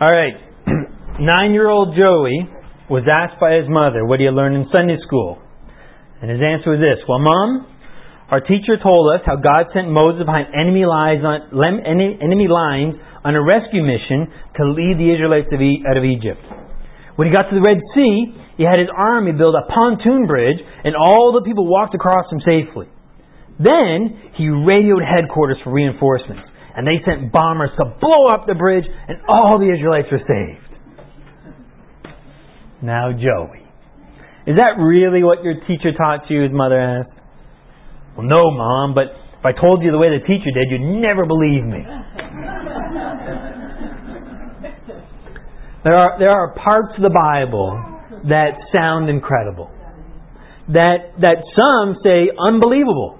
All right. Nine year old Joey was asked by his mother, What do you learn in Sunday school? And his answer was this Well, Mom, our teacher told us how God sent Moses behind enemy lines on, enemy lines on a rescue mission to lead the Israelites out of Egypt. When he got to the Red Sea, he had his army build a pontoon bridge, and all the people walked across him safely. Then he radioed headquarters for reinforcements and they sent bombers to blow up the bridge, and all the Israelites were saved. Now, Joey. Is that really what your teacher taught you? His mother asked. Well, no, Mom, but if I told you the way the teacher did, you'd never believe me. there, are, there are parts of the Bible that sound incredible, that, that some say unbelievable.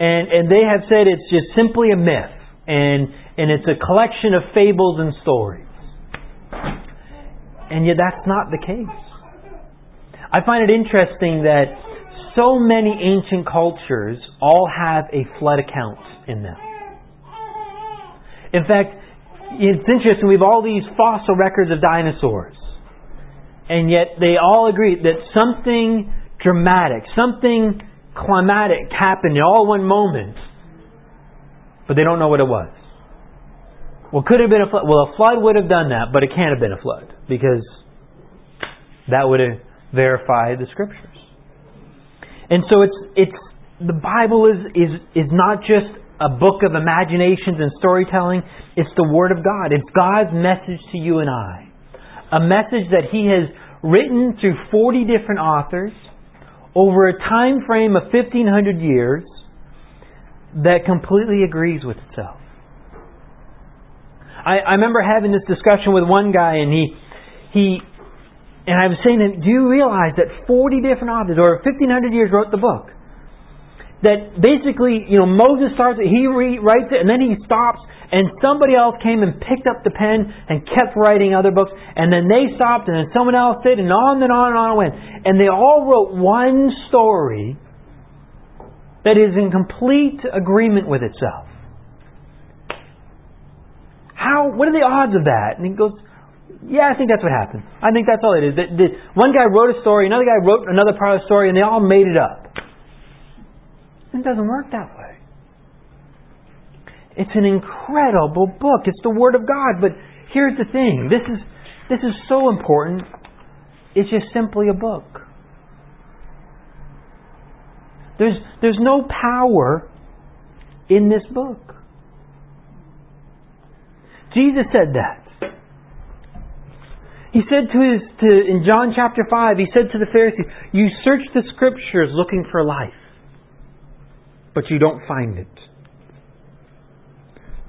And, and they have said it's just simply a myth and, and it's a collection of fables and stories. And yet that's not the case. I find it interesting that so many ancient cultures all have a flood account in them. In fact, it's interesting, we have all these fossil records of dinosaurs. And yet they all agree that something dramatic, something climatic happened in all one moment but they don't know what it was. Well, could have been a flood? Well, a flood would have done that, but it can't have been a flood because that would have verified the scriptures. And so it's it's the Bible is is is not just a book of imaginations and storytelling. It's the Word of God. It's God's message to you and I, a message that He has written through 40 different authors over a time frame of 1500 years that completely agrees with itself. I, I remember having this discussion with one guy, and he he and I was saying, that do you realize that 40 different authors, or 1,500 years, wrote the book? That basically, you know, Moses starts it, he re- writes it, and then he stops, and somebody else came and picked up the pen and kept writing other books, and then they stopped, and then someone else did, and on and on and on it went. And they all wrote one story that is in complete agreement with itself. How? What are the odds of that? And he goes, Yeah, I think that's what happened. I think that's all it is. The, the, one guy wrote a story, another guy wrote another part of the story, and they all made it up. It doesn't work that way. It's an incredible book. It's the Word of God. But here's the thing. This is this is so important. It's just simply a book. There's, there's no power in this book. Jesus said that. He said to his to in John chapter five, he said to the Pharisees, You search the scriptures looking for life, but you don't find it.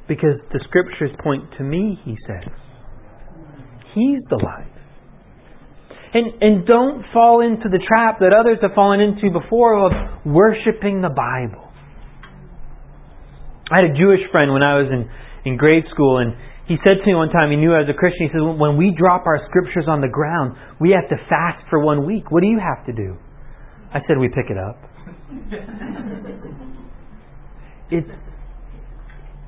Because the scriptures point to me, he says. He's the life. And, and don't fall into the trap that others have fallen into before of worshiping the Bible. I had a Jewish friend when I was in, in grade school, and he said to me one time, he knew I was a Christian, he said, When we drop our scriptures on the ground, we have to fast for one week. What do you have to do? I said, We pick it up. it's,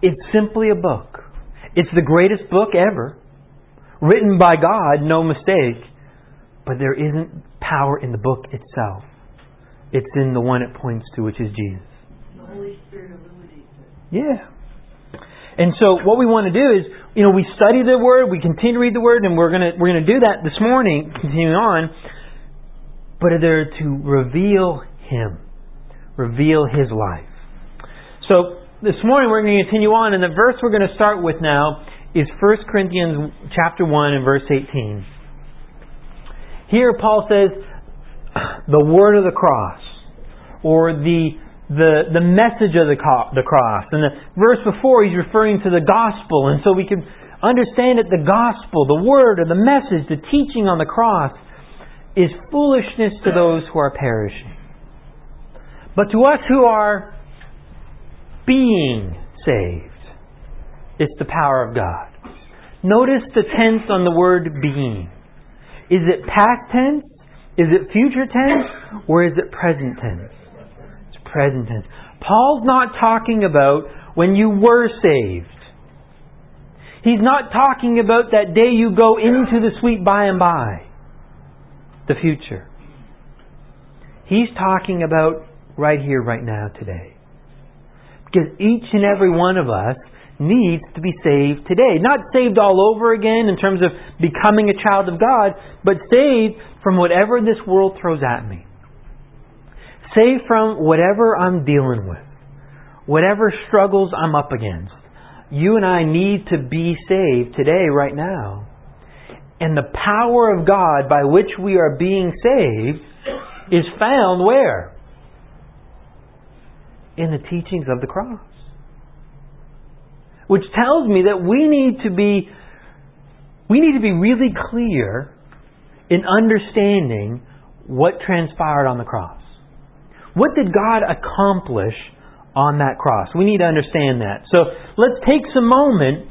it's simply a book. It's the greatest book ever, written by God, no mistake. But there isn't power in the book itself. It's in the one it points to, which is Jesus. The Holy Spirit illuminates it. Yeah. And so what we want to do is, you know, we study the Word, we continue to read the Word, and we're gonna we're gonna do that this morning, continuing on. But they're to reveal Him, reveal His life. So this morning we're going to continue on, and the verse we're going to start with now is 1 Corinthians chapter 1 and verse 18. Here Paul says, the word of the cross, or the, the, the message of the, the cross. And the verse before, he's referring to the gospel. And so we can understand that the gospel, the word, or the message, the teaching on the cross, is foolishness to those who are perishing. But to us who are being saved, it's the power of God. Notice the tense on the word being. Is it past tense? Is it future tense? Or is it present tense? It's present tense. Paul's not talking about when you were saved. He's not talking about that day you go into the sweet by and by, the future. He's talking about right here, right now, today. Because each and every one of us needs to be saved today. Not saved all over again in terms of becoming a child of God, but saved from whatever this world throws at me. Saved from whatever I'm dealing with, whatever struggles I'm up against. You and I need to be saved today, right now. And the power of God by which we are being saved is found where? In the teachings of the cross. Which tells me that we need to be we need to be really clear in understanding what transpired on the cross. What did God accomplish on that cross? We need to understand that. So let's take some moment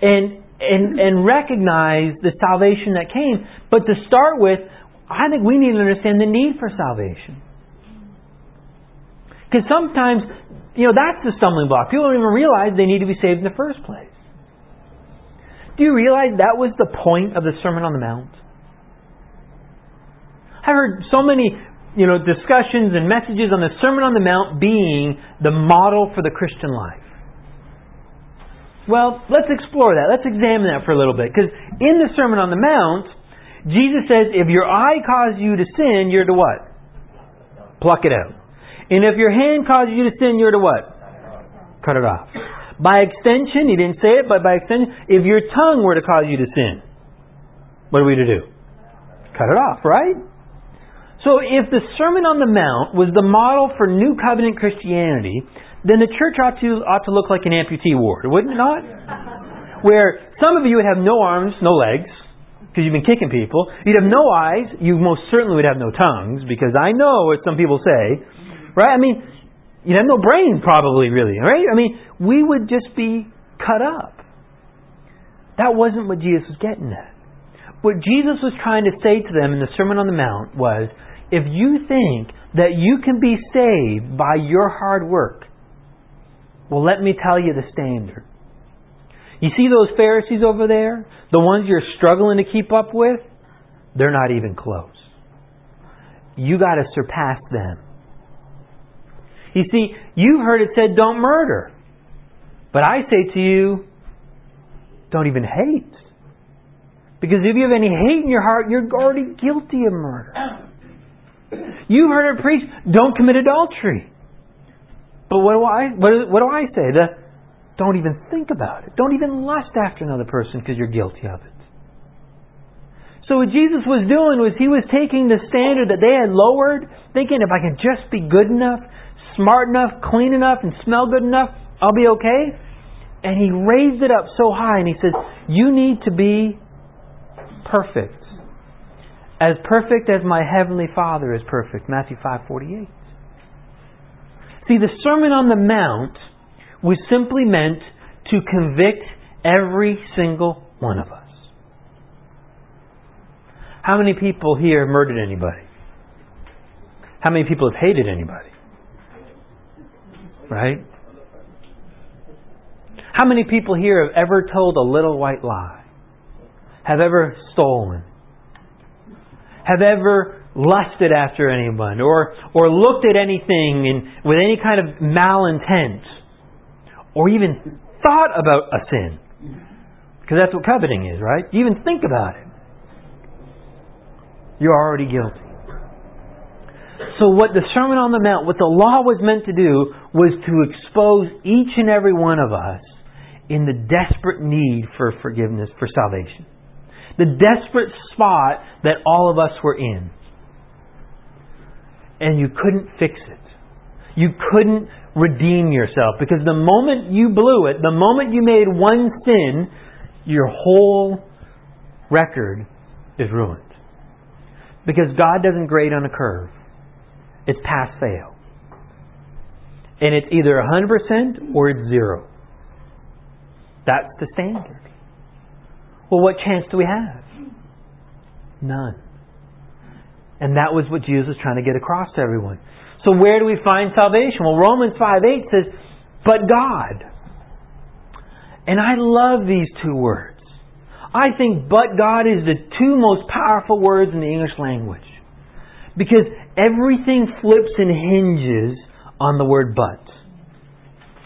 and and and recognize the salvation that came. But to start with, I think we need to understand the need for salvation. Because sometimes, you know, that's the stumbling block. People don't even realize they need to be saved in the first place. Do you realize that was the point of the Sermon on the Mount? I've heard so many, you know, discussions and messages on the Sermon on the Mount being the model for the Christian life. Well, let's explore that. Let's examine that for a little bit. Because in the Sermon on the Mount, Jesus says, if your eye causes you to sin, you're to what? Pluck it out. And if your hand causes you to sin, you're to what? Cut it off. By extension, he didn't say it, but by extension, if your tongue were to cause you to sin, what are we to do? Cut it off, right? So if the Sermon on the Mount was the model for New Covenant Christianity, then the church ought to ought to look like an amputee ward, wouldn't it not? Where some of you would have no arms, no legs, because you've been kicking people. You'd have no eyes. You most certainly would have no tongues, because I know what some people say. Right? I mean, you'd have no brain probably, really. Right? I mean, we would just be cut up. That wasn't what Jesus was getting at. What Jesus was trying to say to them in the Sermon on the Mount was, if you think that you can be saved by your hard work, well, let me tell you the standard. You see those Pharisees over there? The ones you're struggling to keep up with? They're not even close. You got to surpass them. You see, you've heard it said, don't murder. But I say to you, don't even hate. Because if you have any hate in your heart, you're already guilty of murder. You've heard it preached, don't commit adultery. But what do I what, what do I say? The, don't even think about it. Don't even lust after another person because you're guilty of it. So what Jesus was doing was he was taking the standard that they had lowered, thinking if I can just be good enough, smart enough, clean enough, and smell good enough, I'll be okay. And he raised it up so high and he said, You need to be perfect. As perfect as my heavenly Father is perfect. Matthew 5:48. See, the Sermon on the Mount was simply meant to convict every single one of us. How many people here have murdered anybody? How many people have hated anybody? Right? How many people here have ever told a little white lie? Have ever stolen? Have ever lusted after anyone or or looked at anything in, with any kind of malintent or even thought about a sin? Because that's what coveting is, right? You even think about it. You're already guilty. So, what the Sermon on the Mount, what the law was meant to do, was to expose each and every one of us in the desperate need for forgiveness, for salvation. The desperate spot that all of us were in. And you couldn't fix it. You couldn't redeem yourself because the moment you blew it, the moment you made one sin, your whole record is ruined. Because God doesn't grade on a curve. It's pass fail. And it's either 100% or it's zero. That's the standard. Well, what chance do we have? None. And that was what Jesus was trying to get across to everyone. So where do we find salvation? Well, Romans 5 8 says, But God. And I love these two words. I think but God is the two most powerful words in the English language. Because everything flips and hinges on the word but.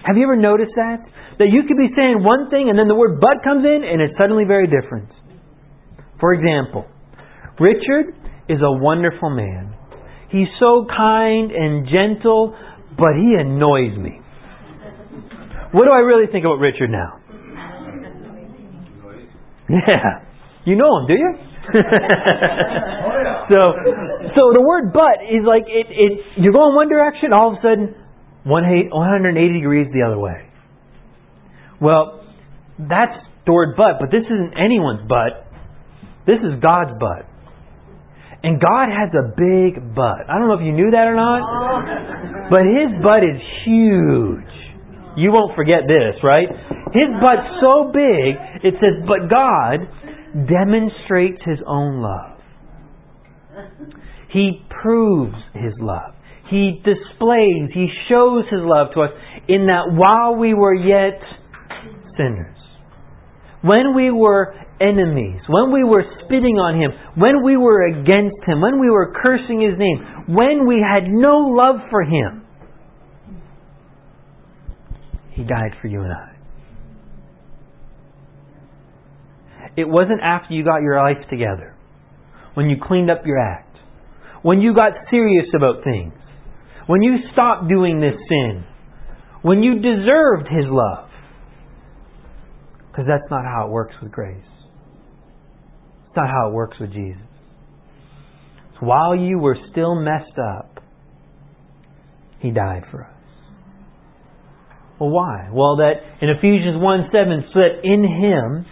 Have you ever noticed that? That you could be saying one thing and then the word but comes in and it's suddenly very different. For example, Richard is a wonderful man. He's so kind and gentle, but he annoys me. What do I really think about Richard now? Yeah. You know him, do you? so so the word but is like it, it you're going one direction, all of a sudden 180 degrees the other way. Well, that's the word but, but this isn't anyone's but. This is God's but. And God has a big butt. I don't know if you knew that or not, but His butt is huge. You won't forget this, right? His butt's so big, it says, but God demonstrates His own love. He proves His love. He displays, He shows His love to us in that while we were yet sinners, when we were enemies, when we were spitting on Him, when we were against Him, when we were cursing His name, when we had no love for Him, He died for you and I. It wasn't after you got your life together, when you cleaned up your act, when you got serious about things, when you stopped doing this sin, when you deserved His love. Because that's not how it works with grace. It's not how it works with Jesus. So while you were still messed up, He died for us. Well, why? Well, that in Ephesians 1 7, so that in Him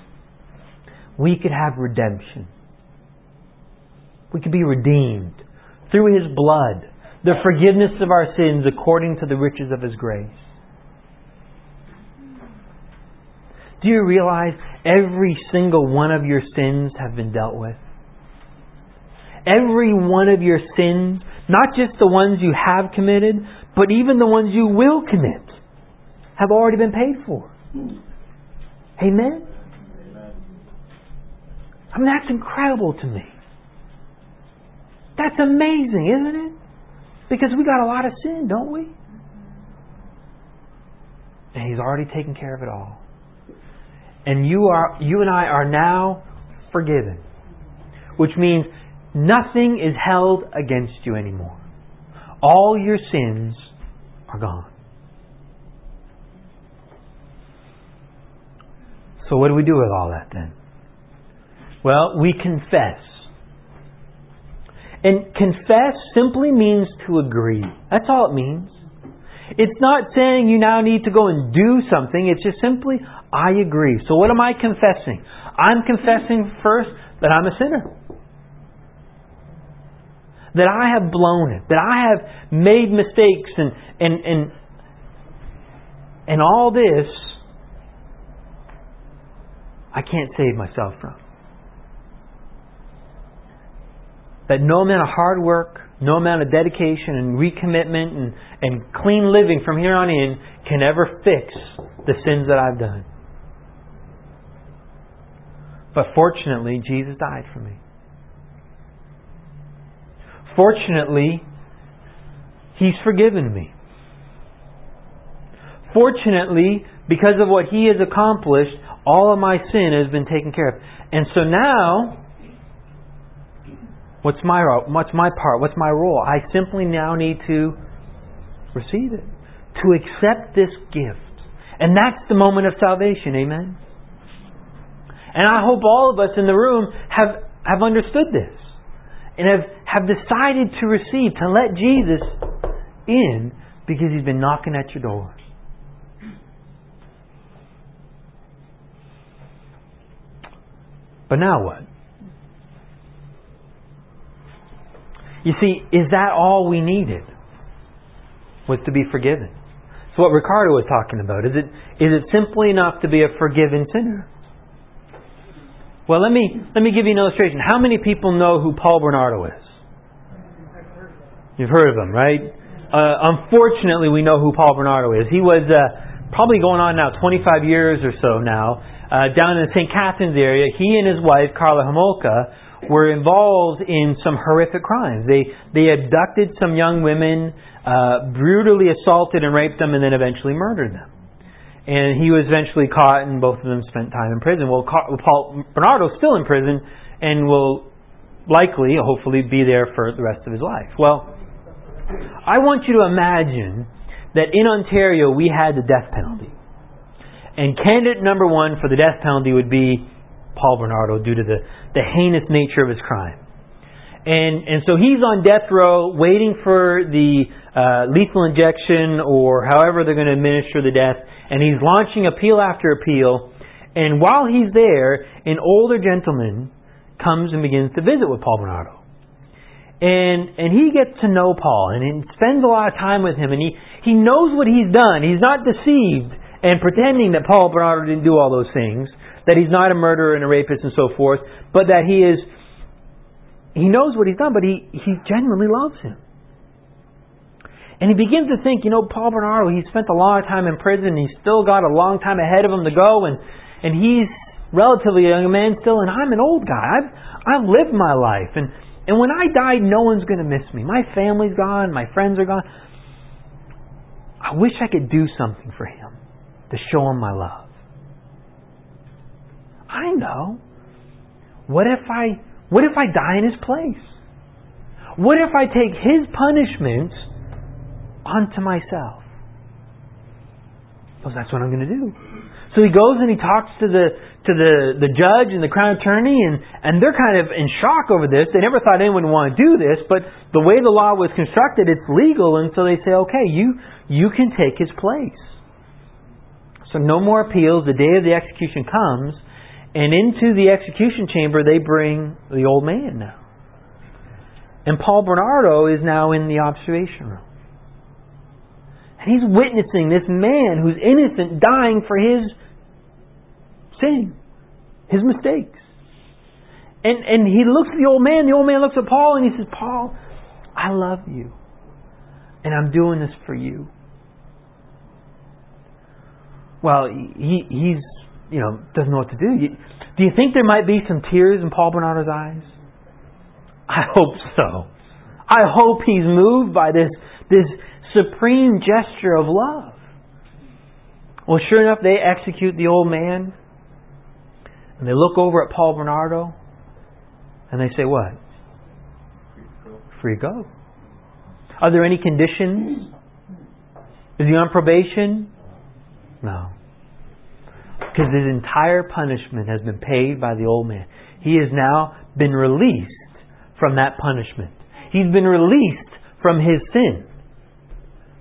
we could have redemption. We could be redeemed through His blood, the forgiveness of our sins according to the riches of His grace. Do you realize every single one of your sins have been dealt with? Every one of your sins, not just the ones you have committed, but even the ones you will commit, have already been paid for. Amen? I mean, that's incredible to me. That's amazing, isn't it? Because we got a lot of sin, don't we? And He's already taken care of it all. And you are you and I are now forgiven. Which means nothing is held against you anymore. All your sins are gone. So what do we do with all that then? Well, we confess. And confess simply means to agree. That's all it means. It's not saying you now need to go and do something. It's just simply, I agree. So what am I confessing? I'm confessing first that I'm a sinner. That I have blown it. That I have made mistakes and, and, and, and all this I can't save myself from. That no amount of hard work, no amount of dedication and recommitment and, and clean living from here on in can ever fix the sins that I've done. But fortunately, Jesus died for me. Fortunately, He's forgiven me. Fortunately, because of what He has accomplished, all of my sin has been taken care of. And so now, what's my role what's my part? What's my role? I simply now need to receive it, to accept this gift, and that's the moment of salvation. Amen. And I hope all of us in the room have have understood this and have have decided to receive, to let Jesus in because He's been knocking at your door. But now what? You see, is that all we needed? Was to be forgiven. So what Ricardo was talking about. Is it is it simply enough to be a forgiven sinner? Well, let me let me give you an illustration. How many people know who Paul Bernardo is? You've heard of him, right? Uh, unfortunately, we know who Paul Bernardo is. He was uh, probably going on now 25 years or so now, uh, down in the St. Catharines area, he and his wife, Karla Homolka, were involved in some horrific crimes. They, they abducted some young women, uh, brutally assaulted and raped them, and then eventually murdered them. And he was eventually caught, and both of them spent time in prison. Well, Paul Bernardo's still in prison and will likely, hopefully, be there for the rest of his life. Well, I want you to imagine that in Ontario we had the death penalty. And candidate number one for the death penalty would be Paul Bernardo due to the, the heinous nature of his crime. And, and so he's on death row waiting for the uh, lethal injection or however they're going to administer the death. And he's launching appeal after appeal. And while he's there, an older gentleman comes and begins to visit with Paul Bernardo and and he gets to know Paul and he spends a lot of time with him and he he knows what he's done. He's not deceived and pretending that Paul Bernardo didn't do all those things, that he's not a murderer and a rapist and so forth, but that he is he knows what he's done, but he he genuinely loves him. And he begins to think, you know, Paul Bernardo, he spent a long time in prison, he's still got a long time ahead of him to go and and he's relatively a young man still and I'm an old guy. I've I've lived my life and and when I die, no one's going to miss me. My family's gone, my friends are gone. I wish I could do something for him to show him my love. I know. What if I what if I die in his place? What if I take his punishment onto myself? Well, that's what I'm going to do. So he goes and he talks to the to the, the judge and the crown attorney, and, and they're kind of in shock over this. They never thought anyone would want to do this, but the way the law was constructed, it's legal, and so they say, okay, you, you can take his place. So no more appeals. The day of the execution comes, and into the execution chamber they bring the old man now. And Paul Bernardo is now in the observation room. And he's witnessing this man who's innocent dying for his sin, his mistakes. And, and he looks at the old man, the old man looks at Paul, and he says, Paul, I love you. And I'm doing this for you. Well, he, he's, you know, doesn't know what to do. Do you think there might be some tears in Paul Bernardo's eyes? I hope so. I hope he's moved by this, this supreme gesture of love. Well, sure enough, they execute the old man. And they look over at Paul Bernardo and they say, What? Free go. Are there any conditions? Is he on probation? No. Because his entire punishment has been paid by the old man. He has now been released from that punishment. He's been released from his sin.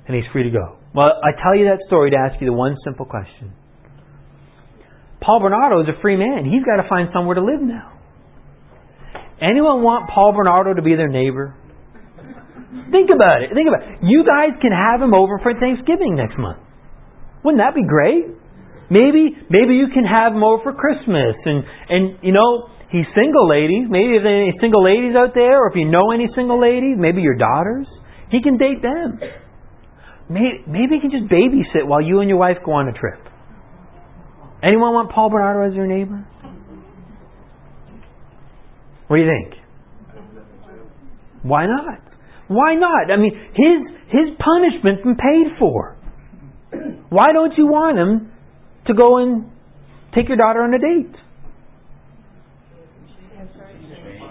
And he's free to go. Well, I tell you that story to ask you the one simple question Paul Bernardo is a free man. He's got to find somewhere to live now. Anyone want Paul Bernardo to be their neighbor? Think about it. Think about it. You guys can have him over for Thanksgiving next month. Wouldn't that be great? Maybe maybe you can have more for Christmas and and you know he's single ladies. Maybe if any single ladies out there, or if you know any single ladies, maybe your daughters, he can date them. Maybe, maybe he can just babysit while you and your wife go on a trip. Anyone want Paul Bernardo as your neighbor? What do you think? Why not? Why not? I mean, his his punishment's been paid for. Why don't you want him to go and take your daughter on a date?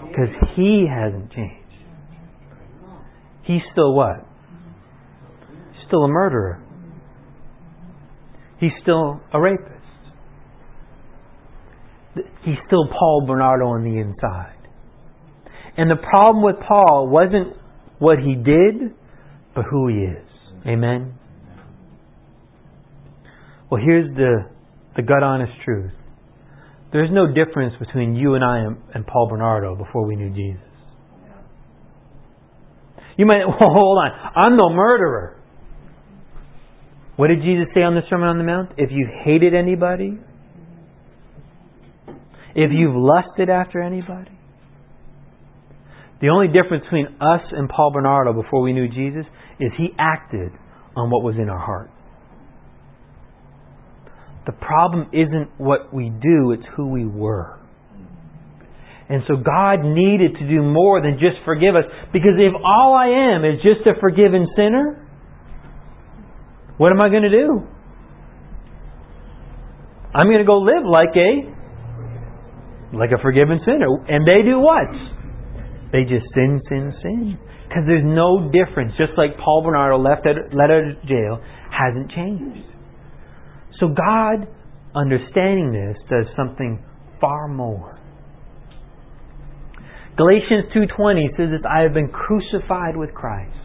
Because he hasn't changed. He's still what? He's still a murderer. He's still a rapist he's still Paul Bernardo on the inside. And the problem with Paul wasn't what he did, but who he is. Amen? Well, here's the, the gut honest truth. There's no difference between you and I and, and Paul Bernardo before we knew Jesus. You might, well, hold on. I'm no murderer. What did Jesus say on the Sermon on the Mount? If you've hated anybody, if you've lusted after anybody. The only difference between us and Paul Bernardo before we knew Jesus is he acted on what was in our heart. The problem isn't what we do, it's who we were. And so God needed to do more than just forgive us. Because if all I am is just a forgiven sinner, what am I going to do? I'm going to go live like a like a forgiven sinner. And they do what? They just sin, sin, sin. Because there's no difference. Just like Paul Bernardo left out, let out of jail hasn't changed. So God, understanding this, does something far more. Galatians 2:20 says that I have been crucified with Christ.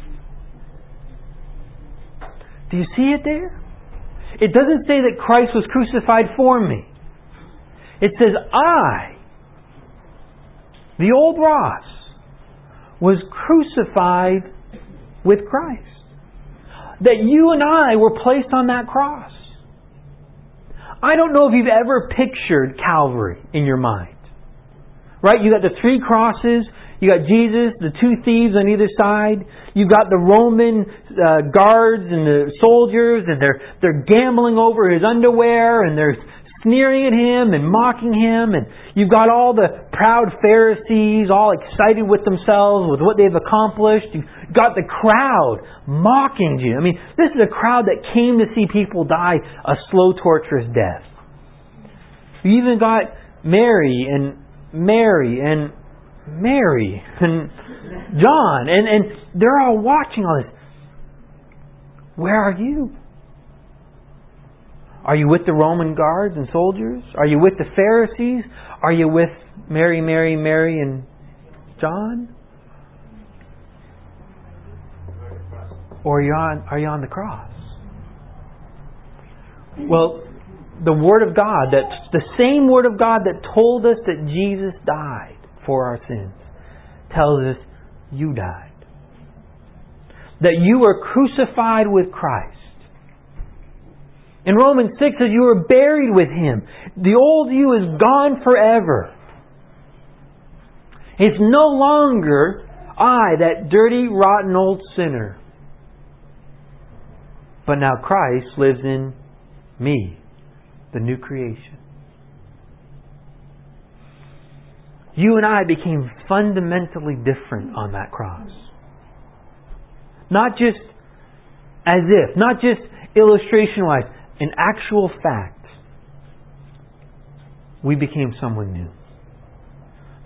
Do you see it there? It doesn't say that Christ was crucified for me. It says I, the old Ross, was crucified with Christ. That you and I were placed on that cross. I don't know if you've ever pictured Calvary in your mind. Right? You got the three crosses. You got Jesus, the two thieves on either side. You've got the Roman uh, guards and the soldiers, and they're they're gambling over his underwear, and they're sneering at him and mocking him, and you've got all the proud Pharisees all excited with themselves with what they've accomplished. You've got the crowd mocking you. I mean, this is a crowd that came to see people die a slow, torturous death. You even got Mary and Mary and Mary and John, and, and they're all watching all this. Where are you? Are you with the Roman guards and soldiers? Are you with the Pharisees? Are you with Mary, Mary, Mary, and John? Or are you on, are you on the cross? Well, the Word of God, that's the same Word of God that told us that Jesus died for our sins, tells us you died. That you were crucified with Christ. In Romans 6 says you were buried with Him. The old you is gone forever. It's no longer I, that dirty, rotten old sinner. But now Christ lives in me, the new creation. You and I became fundamentally different on that cross. Not just as if, not just illustration wise, in actual fact, we became someone new.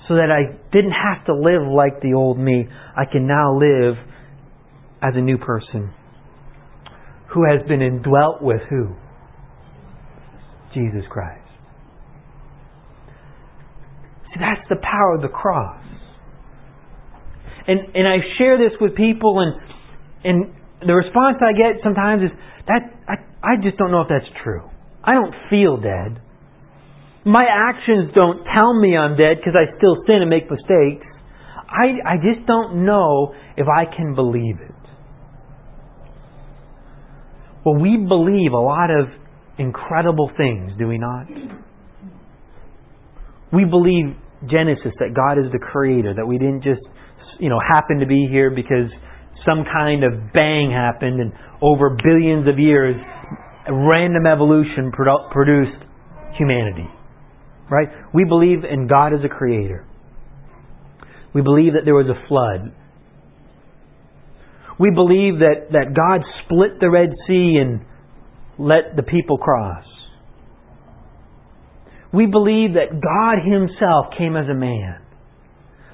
So that I didn't have to live like the old me. I can now live as a new person who has been indwelt with who? Jesus Christ. See, that's the power of the cross. And and I share this with people, and and the response I get sometimes is that I just don't know if that's true. I don't feel dead. My actions don't tell me I'm dead because I still sin and make mistakes. I I just don't know if I can believe it. Well, we believe a lot of incredible things, do we not? We believe Genesis that God is the creator, that we didn't just, you know, happen to be here because some kind of bang happened and over billions of years random evolution produced humanity. Right? We believe in God as a creator. We believe that there was a flood. We believe that, that God split the Red Sea and let the people cross. We believe that God Himself came as a man.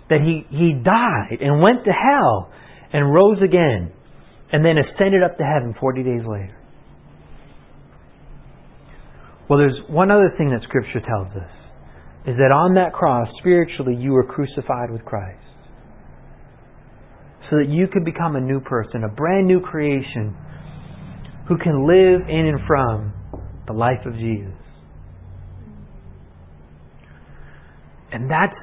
That He, he died and went to hell and rose again and then ascended up to heaven 40 days later. Well, there's one other thing that Scripture tells us is that on that cross, spiritually, you were crucified with Christ. So that you could become a new person, a brand new creation who can live in and from the life of Jesus. And that's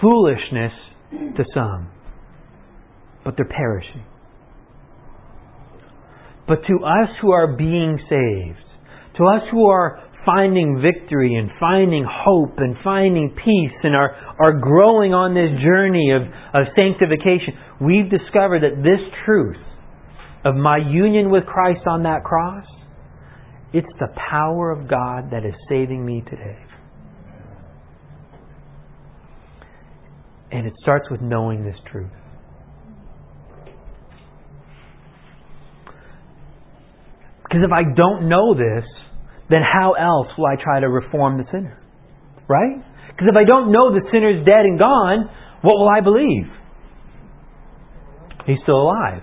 foolishness to some, but they're perishing. But to us who are being saved, to us who are finding victory and finding hope and finding peace and are, are growing on this journey of, of sanctification, we've discovered that this truth of my union with Christ on that cross It's the power of God that is saving me today. And it starts with knowing this truth. Because if I don't know this, then how else will I try to reform the sinner? Right? Because if I don't know the sinner's dead and gone, what will I believe? He's still alive.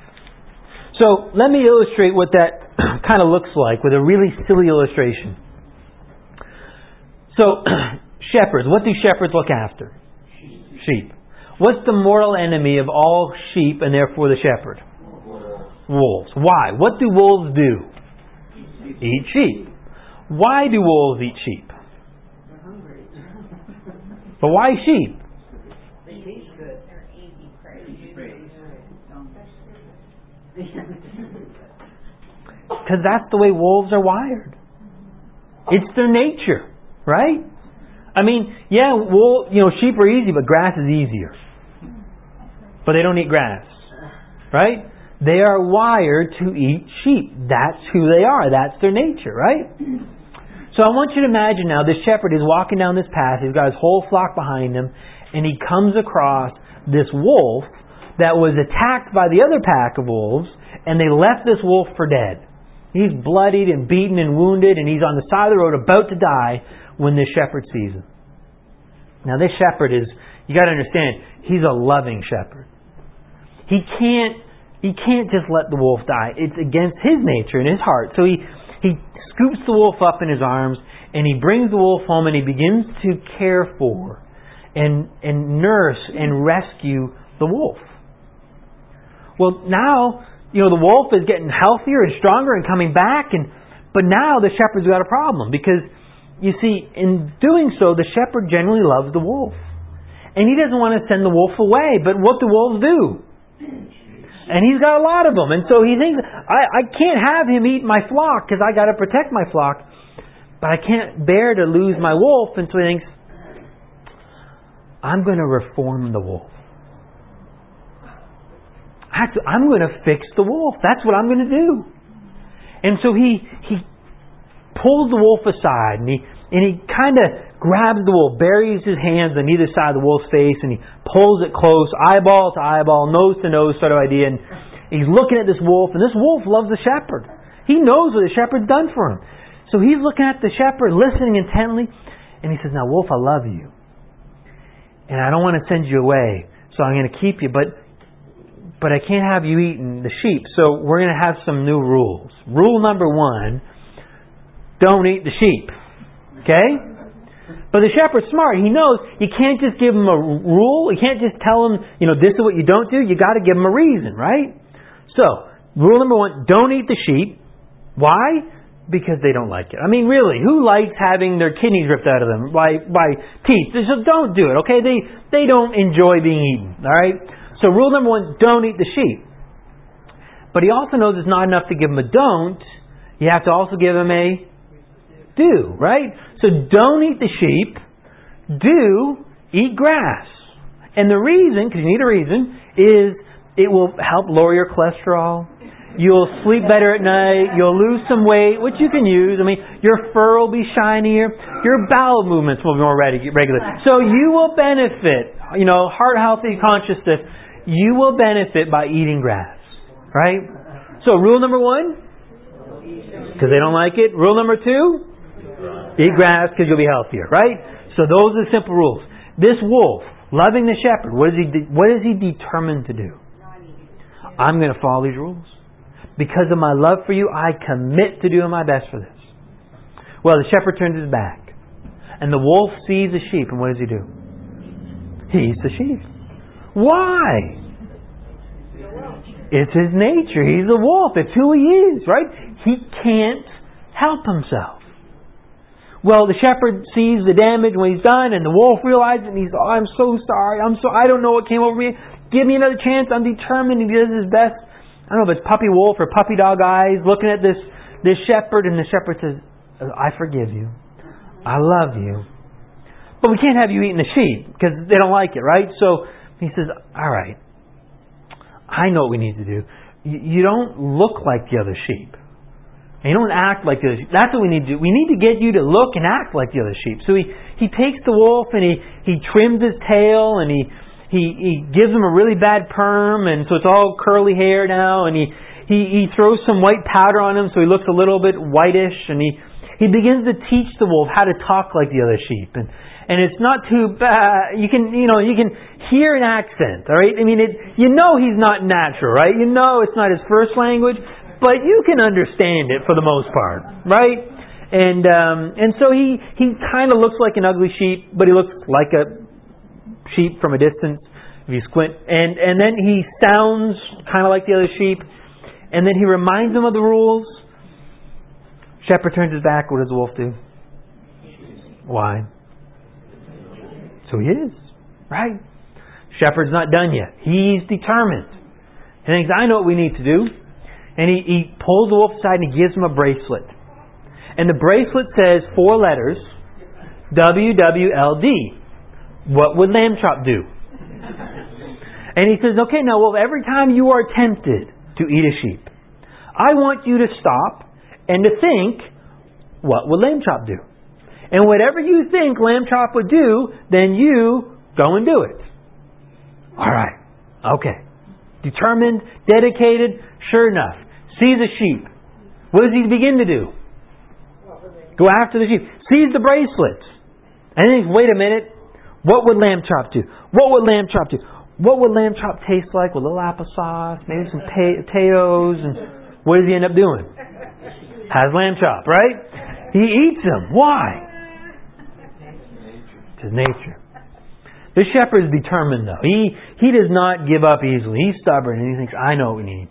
So let me illustrate what that kind of looks like with a really silly illustration. So, shepherds, what do shepherds look after? Sheep. What's the mortal enemy of all sheep and therefore the shepherd? Wolves. Why? What do wolves do? Eat sheep. Why do wolves eat sheep? They're hungry. But why sheep? They taste good. They're easy prey. Easy prey. Because that's the way wolves are wired. It's their nature, right? I mean, yeah, wool, you know, sheep are easy, but grass is easier. But they don't eat grass, right? They are wired to eat sheep. That's who they are. That's their nature, right? So I want you to imagine now this shepherd is walking down this path. He's got his whole flock behind him, and he comes across this wolf that was attacked by the other pack of wolves, and they left this wolf for dead. He's bloodied and beaten and wounded, and he's on the side of the road about to die when this shepherd sees him. Now, this shepherd is, you got to understand, he's a loving shepherd. He can't, he can't just let the wolf die. It's against his nature and his heart. So he, he scoops the wolf up in his arms, and he brings the wolf home, and he begins to care for and, and nurse and rescue the wolf. Well, now, you know, the wolf is getting healthier and stronger and coming back, and but now the shepherd's got a problem because you see, in doing so, the shepherd generally loves the wolf. And he doesn't want to send the wolf away, but what do wolves do? And he's got a lot of them. And so he thinks, I, I can't have him eat my flock because I got to protect my flock, but I can't bear to lose my wolf. And so he thinks, I'm going to reform the wolf. I'm going to fix the wolf. That's what I'm going to do. And so he he pulls the wolf aside and he and he kind of grabs the wolf, buries his hands on either side of the wolf's face, and he pulls it close, eyeball to eyeball, nose to nose sort of idea. And he's looking at this wolf, and this wolf loves the shepherd. He knows what the shepherd's done for him. So he's looking at the shepherd, listening intently, and he says, Now, wolf, I love you. And I don't want to send you away, so I'm going to keep you, but but I can't have you eating the sheep. So we're going to have some new rules. Rule number one don't eat the sheep. Okay? But the shepherd's smart. He knows you can't just give him a rule. You can't just tell him, you know, this is what you don't do. You got to give him a reason, right? So, rule number one don't eat the sheep. Why? Because they don't like it. I mean, really, who likes having their kidneys ripped out of them by, by teeth? So don't do it, okay? They, they don't enjoy being eaten, all right? So rule number one, don't eat the sheep. But he also knows it's not enough to give him a don't. You have to also give him a do, right? So don't eat the sheep. Do eat grass. And the reason, because you need a reason, is it will help lower your cholesterol. You'll sleep better at night. You'll lose some weight, which you can use. I mean, your fur will be shinier. Your bowel movements will be more regular. So you will benefit. You know, heart healthy consciousness. You will benefit by eating grass, right? So rule number one, because they don't like it. Rule number two, eat grass because you'll be healthier, right? So those are the simple rules. This wolf, loving the shepherd, what is he? De- what is he determined to do? I'm going to follow these rules. Because of my love for you, I commit to doing my best for this. Well, the shepherd turns his back. And the wolf sees the sheep, and what does he do? He eats the sheep. Why? It's his nature. He's a wolf. It's who he is, right? He can't help himself. Well, the shepherd sees the damage when he's done, and the wolf realizes, and he's, oh, I'm so sorry. I'm so, I don't know what came over me. Give me another chance. I'm determined. He does his best. I don't know if it's puppy wolf or puppy dog eyes looking at this, this shepherd, and the shepherd says, I forgive you. I love you. But we can't have you eating the sheep because they don't like it, right? So he says, All right, I know what we need to do. You don't look like the other sheep. And you don't act like the other sheep. That's what we need to do. We need to get you to look and act like the other sheep. So he, he takes the wolf and he, he trims his tail and he, he, he gives him a really bad perm and so it's all curly hair now and he, he, he throws some white powder on him so he looks a little bit whitish and he, he begins to teach the wolf how to talk like the other sheep. And, and it's not too bad. You can, you know, you can hear an accent, all right? I mean, it, you know he's not natural, right? You know it's not his first language, but you can understand it for the most part, right? And um, and so he he kind of looks like an ugly sheep, but he looks like a sheep from a distance if you squint. And and then he sounds kind of like the other sheep, and then he reminds them of the rules. Shepherd turns his back. What does the wolf do? Why? So he is, right? Shepherd's not done yet. He's determined. He thinks, I know what we need to do. And he, he pulls the wolf aside and he gives him a bracelet. And the bracelet says four letters WWLD. What would lamb chop do? And he says, okay, now, well, every time you are tempted to eat a sheep, I want you to stop and to think, what would lamb chop do? And whatever you think lamb chop would do, then you go and do it. All right. Okay. Determined, dedicated, sure enough sees a sheep. What does he begin to do? Go after the sheep. Sees the bracelets. And then thinks, wait a minute, what would lamb chop do? What would lamb chop do? What would lamb chop taste like with a little applesauce, maybe some potatoes, and what does he end up doing? Has lamb chop, right? He eats them. Why? It's his nature. The shepherd is determined, though. He, he does not give up easily. He's stubborn, and he thinks, I know what we need.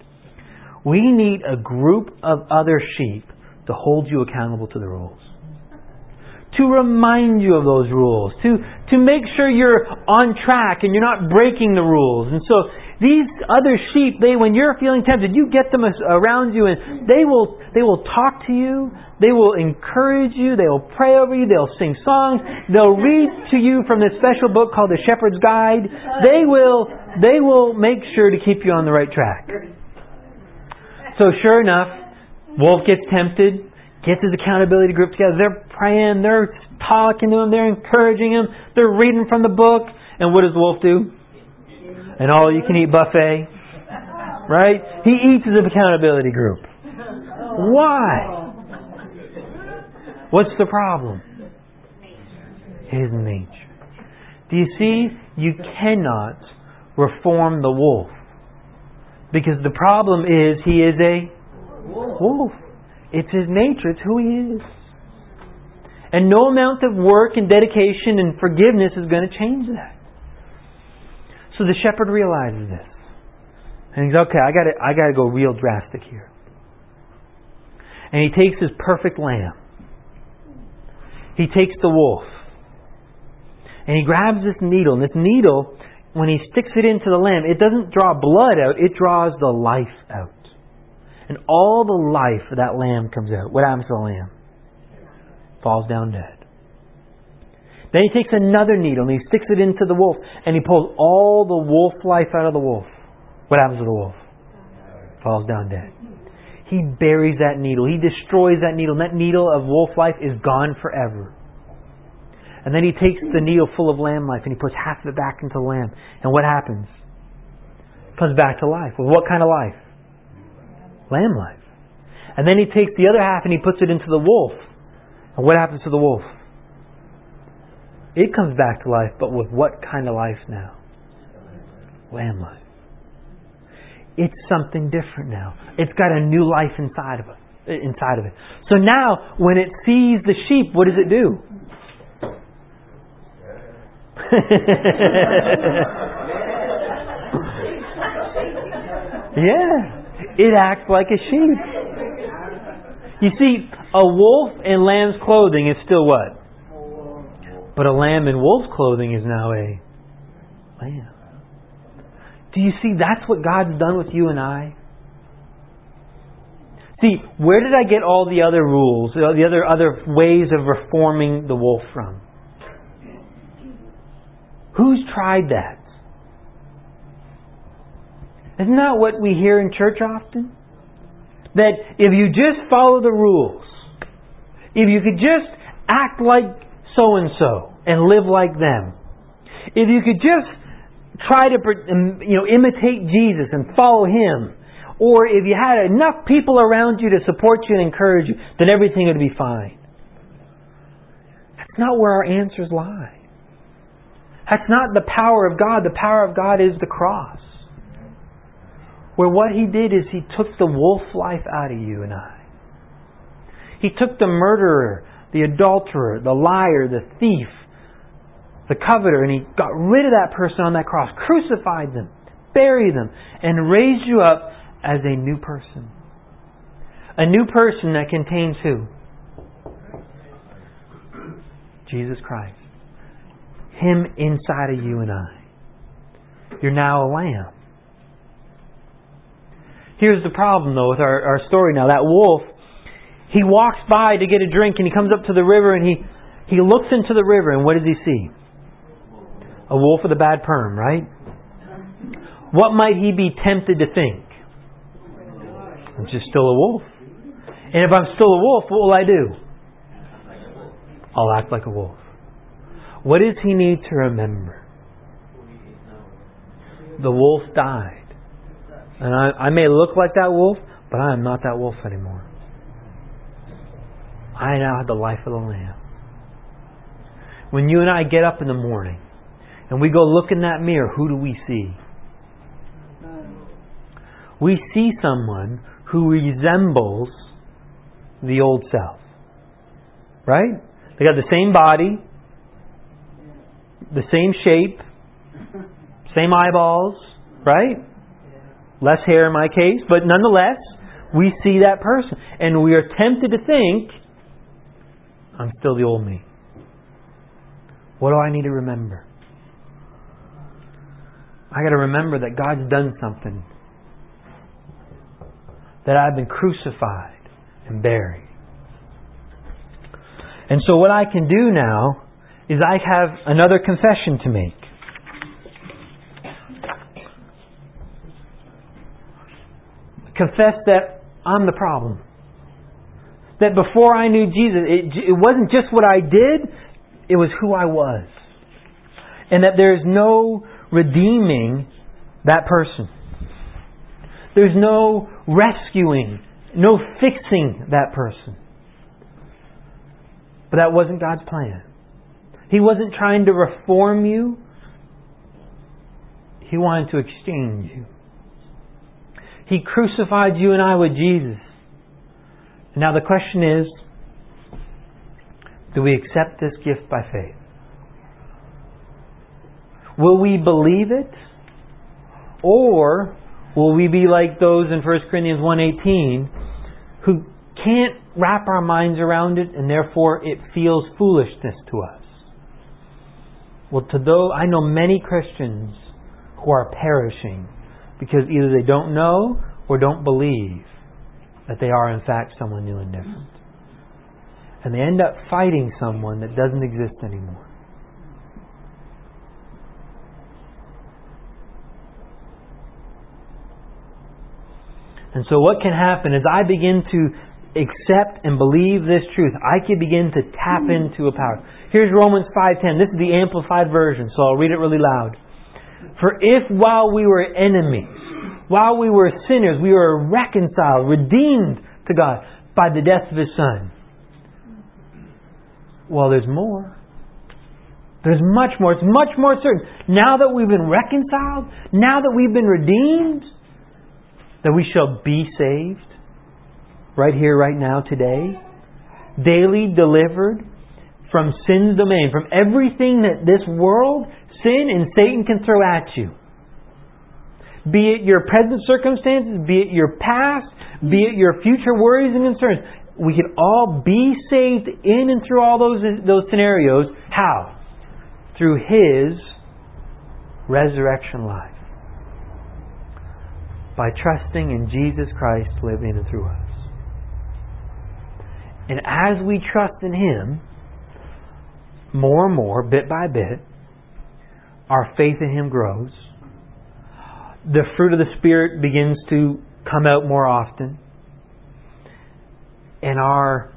We need a group of other sheep to hold you accountable to the rules. To remind you of those rules. To, to make sure you're on track and you're not breaking the rules. And so these other sheep, they, when you're feeling tempted, you get them around you and they will, they will talk to you. They will encourage you. They will pray over you. They'll sing songs. They'll read to you from this special book called The Shepherd's Guide. They will, they will make sure to keep you on the right track. So sure enough, Wolf gets tempted, gets his accountability group together. They're praying, they're talking to him, they're encouraging him, they're reading from the book. And what does Wolf do? An all you can eat buffet. Right? He eats his accountability group. Why? What's the problem? His nature. Do you see? You cannot reform the wolf. Because the problem is he is a wolf. It's his nature, it's who he is. And no amount of work and dedication and forgiveness is going to change that. So the shepherd realizes this. And he's okay, I gotta I gotta go real drastic here. And he takes his perfect lamb. He takes the wolf. And he grabs this needle, and this needle when he sticks it into the lamb, it doesn't draw blood out, it draws the life out. And all the life of that lamb comes out. What happens to the lamb? Falls down dead. Then he takes another needle and he sticks it into the wolf and he pulls all the wolf life out of the wolf. What happens to the wolf? Falls down dead. He buries that needle. He destroys that needle. And that needle of wolf life is gone forever. And then he takes the needle full of lamb life and he puts half of it back into the lamb. And what happens? It comes back to life. With what kind of life? Lamb life. And then he takes the other half and he puts it into the wolf. And what happens to the wolf? It comes back to life, but with what kind of life now? Lamb life. It's something different now. It's got a new life inside of it. Inside of it. So now, when it sees the sheep, what does it do? yeah, it acts like a sheep. You see, a wolf in lamb's clothing is still what? But a lamb in wolf's clothing is now a lamb. Do you see that's what God's done with you and I? See, where did I get all the other rules, the other other ways of reforming the wolf from? Who's tried that? Isn't that what we hear in church often? that if you just follow the rules, if you could just act like so and so and live like them, if you could just try to you know imitate Jesus and follow him, or if you had enough people around you to support you and encourage you, then everything would be fine. That's not where our answers lie. That's not the power of God. The power of God is the cross. Where what He did is He took the wolf life out of you and I. He took the murderer, the adulterer, the liar, the thief, the coveter, and He got rid of that person on that cross, crucified them, buried them, and raised you up as a new person. A new person that contains who? Jesus Christ. Him inside of you and I. You're now a lamb. Here's the problem, though, with our, our story now. That wolf, he walks by to get a drink and he comes up to the river and he, he looks into the river and what does he see? A wolf with a bad perm, right? What might he be tempted to think? I'm just still a wolf. And if I'm still a wolf, what will I do? I'll act like a wolf. What does he need to remember? The wolf died. And I, I may look like that wolf, but I am not that wolf anymore. I now have the life of the Lamb. When you and I get up in the morning and we go look in that mirror, who do we see? We see someone who resembles the old self. Right? They got the same body, the same shape, same eyeballs, right? Less hair in my case, but nonetheless, we see that person. And we are tempted to think, I'm still the old me. What do I need to remember? I got to remember that God's done something. That I've been crucified and buried. And so what I can do now is I have another confession to make. confess that I'm the problem. That before I knew Jesus, it, it wasn't just what I did, it was who I was. And that there's no redeeming that person. There's no rescuing, no fixing that person. But that wasn't God's plan. He wasn't trying to reform you. He wanted to exchange you. He crucified you and I with Jesus. Now the question is do we accept this gift by faith? Will we believe it? Or will we be like those in 1 Corinthians 1:18 who can't wrap our minds around it and therefore it feels foolishness to us? Well, to those I know many Christians who are perishing because either they don't know or don't believe that they are in fact someone new and different. And they end up fighting someone that doesn't exist anymore. And so, what can happen is I begin to accept and believe this truth. I can begin to tap into a power. Here's Romans 5:10. This is the amplified version, so I'll read it really loud. For if while we were enemies, while we were sinners, we were reconciled, redeemed to God by the death of His Son. Well, there's more. There's much more. It's much more certain. Now that we've been reconciled, now that we've been redeemed, that we shall be saved right here, right now, today, daily delivered from sin's domain, from everything that this world, sin, and Satan can throw at you be it your present circumstances, be it your past, be it your future worries and concerns. We can all be saved in and through all those, those scenarios. How? Through His resurrection life. By trusting in Jesus Christ living and through us. And as we trust in Him, more and more, bit by bit, our faith in Him grows. The fruit of the Spirit begins to come out more often. And our,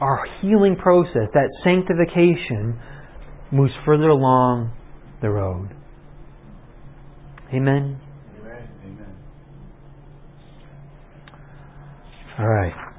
our healing process, that sanctification, moves further along the road. Amen? Amen. Amen. All right.